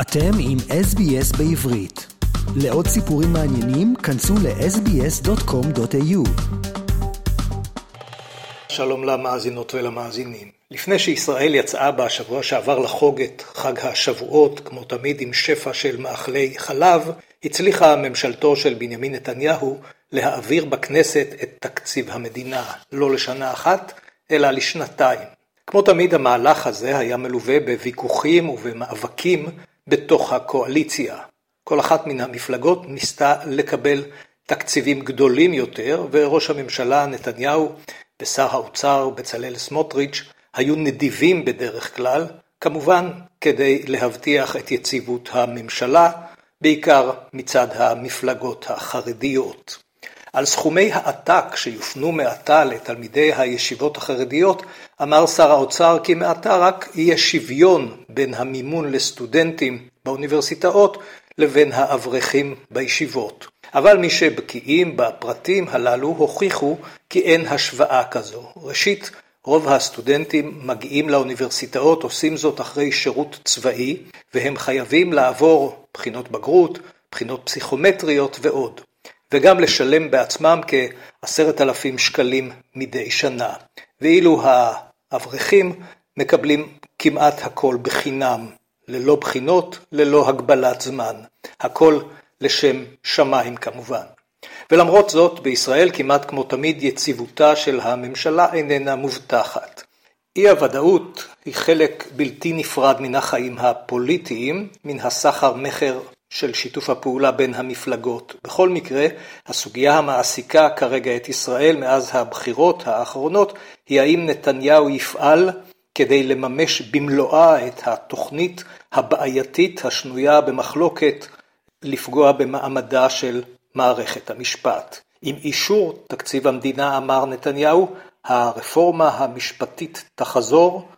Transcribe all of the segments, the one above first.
אתם עם SBS בעברית. לעוד סיפורים מעניינים, כנסו ל-sbs.com.au. שלום למאזינות ולמאזינים. לפני שישראל יצאה בשבוע שעבר לחוג את חג השבועות, כמו תמיד עם שפע של מאכלי חלב, הצליחה ממשלתו של בנימין נתניהו להעביר בכנסת את תקציב המדינה, לא לשנה אחת, אלא לשנתיים. כמו תמיד המהלך הזה היה מלווה בוויכוחים ובמאבקים בתוך הקואליציה. כל אחת מן המפלגות ניסתה לקבל תקציבים גדולים יותר, וראש הממשלה נתניהו ושר האוצר בצלאל סמוטריץ' היו נדיבים בדרך כלל, כמובן כדי להבטיח את יציבות הממשלה, בעיקר מצד המפלגות החרדיות. על סכומי העתק שיופנו מעתה לתלמידי הישיבות החרדיות, אמר שר האוצר כי מעתה רק יהיה שוויון בין המימון לסטודנטים באוניברסיטאות לבין האברכים בישיבות. אבל מי שבקיאים בפרטים הללו הוכיחו כי אין השוואה כזו. ראשית, רוב הסטודנטים מגיעים לאוניברסיטאות, עושים זאת אחרי שירות צבאי, והם חייבים לעבור בחינות בגרות, בחינות פסיכומטריות ועוד. וגם לשלם בעצמם כעשרת אלפים שקלים מדי שנה. ואילו האברכים מקבלים כמעט הכל בחינם, ללא בחינות, ללא הגבלת זמן. הכל לשם שמיים כמובן. ולמרות זאת, בישראל כמעט כמו תמיד יציבותה של הממשלה איננה מובטחת. אי הוודאות היא חלק בלתי נפרד מן החיים הפוליטיים, מן הסחר מכר של שיתוף הפעולה בין המפלגות. בכל מקרה, הסוגיה המעסיקה כרגע את ישראל מאז הבחירות האחרונות היא האם נתניהו יפעל כדי לממש במלואה את התוכנית הבעייתית השנויה במחלוקת לפגוע במעמדה של מערכת המשפט. עם אישור תקציב המדינה, אמר נתניהו, הרפורמה המשפטית תחזור,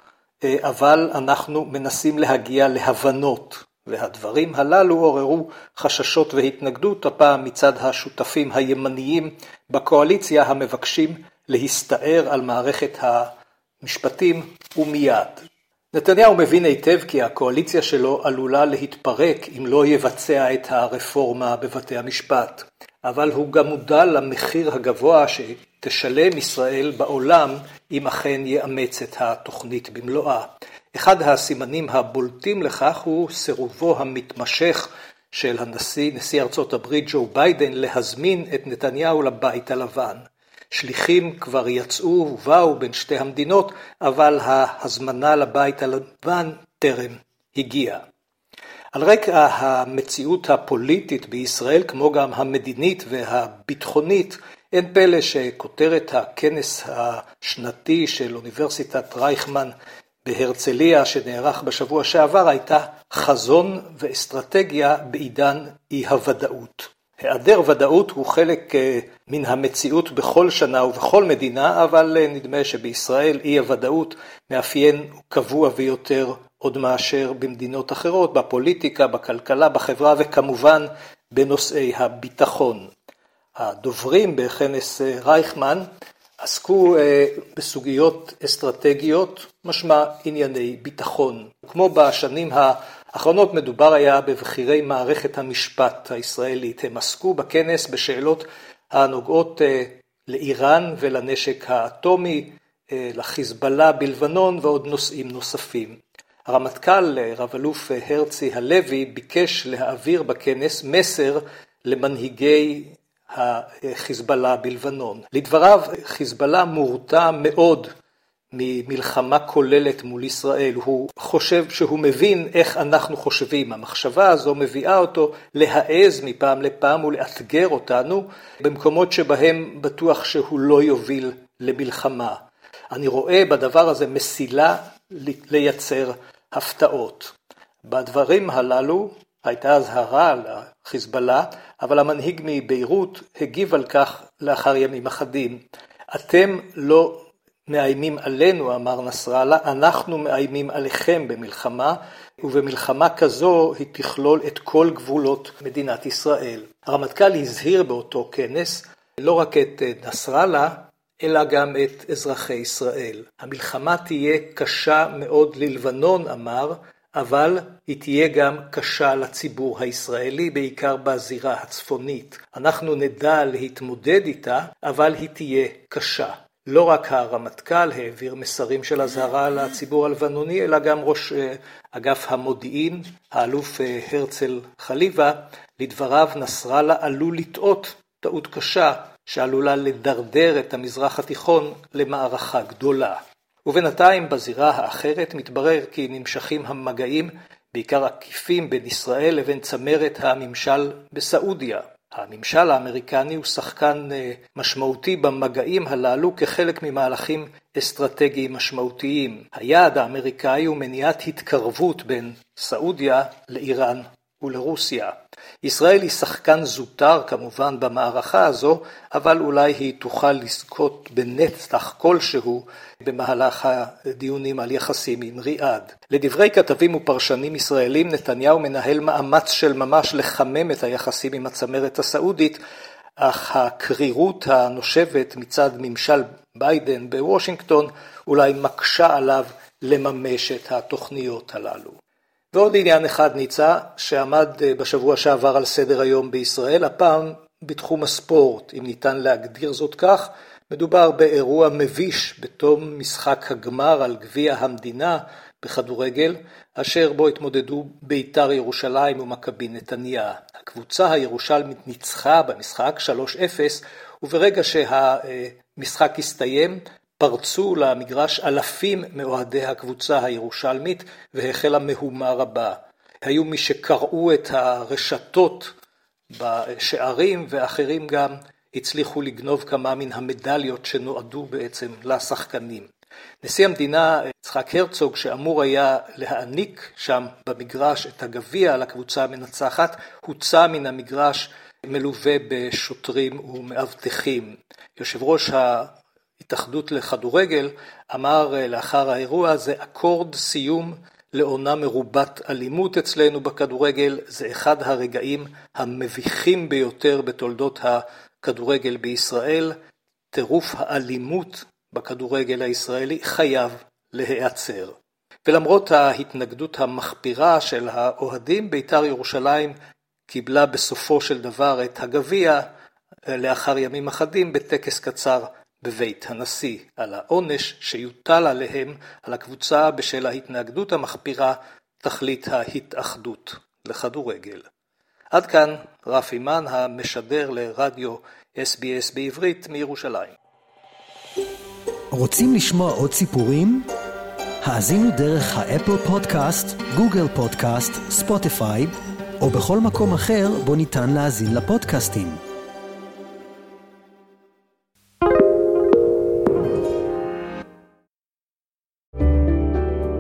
אה, אבל אנחנו מנסים להגיע להבנות. והדברים הללו עוררו חששות והתנגדות, הפעם מצד השותפים הימניים בקואליציה המבקשים להסתער על מערכת המשפטים ומיד. נתניהו מבין היטב כי הקואליציה שלו עלולה להתפרק אם לא יבצע את הרפורמה בבתי המשפט, אבל הוא גם מודע למחיר הגבוה שתשלם ישראל בעולם אם אכן יאמץ את התוכנית במלואה. אחד הסימנים הבולטים לכך הוא סירובו המתמשך של הנשיא, נשיא ארצות הברית ג'ו ביידן להזמין את נתניהו לבית הלבן. שליחים כבר יצאו ובאו בין שתי המדינות, אבל ההזמנה לבית הלבן טרם הגיעה. על רקע המציאות הפוליטית בישראל, כמו גם המדינית והביטחונית, אין פלא שכותרת הכנס השנתי של אוניברסיטת רייכמן בהרצליה שנערך בשבוע שעבר הייתה חזון ואסטרטגיה בעידן אי הוודאות. היעדר ודאות הוא חלק אה, מן המציאות בכל שנה ובכל מדינה, אבל אה, נדמה שבישראל אי הוודאות מאפיין קבוע ויותר עוד מאשר במדינות אחרות, בפוליטיקה, בכלכלה, בחברה וכמובן בנושאי הביטחון. הדוברים בכנס אה, רייכמן עסקו בסוגיות אסטרטגיות, משמע ענייני ביטחון. כמו בשנים האחרונות מדובר היה בבכירי מערכת המשפט הישראלית. הם עסקו בכנס בשאלות הנוגעות אה, לאיראן ולנשק האטומי, אה, לחיזבאללה בלבנון ועוד נושאים נוספים. הרמטכ"ל, אה, רב אלוף הרצי הלוי, ביקש להעביר בכנס מסר למנהיגי החיזבאללה בלבנון. לדבריו, חיזבאללה מורתע מאוד ממלחמה כוללת מול ישראל, הוא חושב שהוא מבין איך אנחנו חושבים. המחשבה הזו מביאה אותו להעז מפעם לפעם ולאתגר אותנו במקומות שבהם בטוח שהוא לא יוביל למלחמה. אני רואה בדבר הזה מסילה לייצר הפתעות. בדברים הללו הייתה אזהרה לחיזבאללה, אבל המנהיג מביירות הגיב על כך לאחר ימים אחדים. אתם לא מאיימים עלינו, אמר נסראללה, אנחנו מאיימים עליכם במלחמה, ובמלחמה כזו היא תכלול את כל גבולות מדינת ישראל. הרמטכ"ל הזהיר באותו כנס לא רק את נסראללה, אלא גם את אזרחי ישראל. המלחמה תהיה קשה מאוד ללבנון, אמר, אבל היא תהיה גם קשה לציבור הישראלי, בעיקר בזירה הצפונית. אנחנו נדע להתמודד איתה, אבל היא תהיה קשה. לא רק הרמטכ"ל העביר מסרים של אזהרה לציבור הלבנוני, אלא גם ראש אה, אגף המודיעין, האלוף אה, הרצל חליבה, לדבריו נסראללה עלול לטעות טעות קשה שעלולה לדרדר את המזרח התיכון למערכה גדולה. ובינתיים בזירה האחרת מתברר כי נמשכים המגעים, בעיקר עקיפים בין ישראל לבין צמרת הממשל בסעודיה. הממשל האמריקני הוא שחקן אה, משמעותי במגעים הללו כחלק ממהלכים אסטרטגיים משמעותיים. היעד האמריקאי הוא מניעת התקרבות בין סעודיה לאיראן ולרוסיה. ישראל היא שחקן זוטר כמובן במערכה הזו, אבל אולי היא תוכל לזכות בנצח כלשהו במהלך הדיונים על יחסים עם ריאד. לדברי כתבים ופרשנים ישראלים, נתניהו מנהל מאמץ של ממש לחמם את היחסים עם הצמרת הסעודית, אך הקרירות הנושבת מצד ממשל ביידן בוושינגטון אולי מקשה עליו לממש את התוכניות הללו. ועוד עניין אחד ניצה, שעמד אה, בשבוע שעבר על סדר היום בישראל, הפעם בתחום הספורט, אם ניתן להגדיר זאת כך, מדובר באירוע מביש בתום משחק הגמר על גביע המדינה בכדורגל, אשר בו התמודדו בית"ר ירושלים ומכבי נתניה. הקבוצה הירושלמית ניצחה במשחק 3-0, וברגע שהמשחק הסתיים, פרצו למגרש אלפים מאוהדי הקבוצה הירושלמית והחלה מהומה רבה. היו מי שקרעו את הרשתות בשערים ואחרים גם הצליחו לגנוב כמה מן המדליות שנועדו בעצם לשחקנים. נשיא המדינה יצחק הרצוג שאמור היה להעניק שם במגרש את הגביע לקבוצה המנצחת הוצא מן המגרש מלווה בשוטרים ומאבטחים. יושב ראש ההתאחדות לכדורגל אמר אה, לאחר האירוע זה אקורד סיום לעונה מרובת אלימות אצלנו בכדורגל, זה אחד הרגעים המביכים ביותר בתולדות הכדורגל בישראל. טירוף האלימות בכדורגל הישראלי חייב להיעצר. ולמרות ההתנגדות המחפירה של האוהדים, בית"ר ירושלים קיבלה בסופו של דבר את הגביע אה, לאחר ימים אחדים בטקס קצר בבית הנשיא, על העונש שיוטל עליהם, על הקבוצה בשל ההתנגדות המחפירה, תכלית ההתאחדות לכדורגל. עד כאן רפי מן המשדר לרדיו SBS בעברית מירושלים. רוצים לשמוע עוד סיפורים? האזינו דרך האפל פודקאסט, גוגל פודקאסט, ספוטיפיי, או בכל מקום אחר בו ניתן להאזין לפודקאסטים.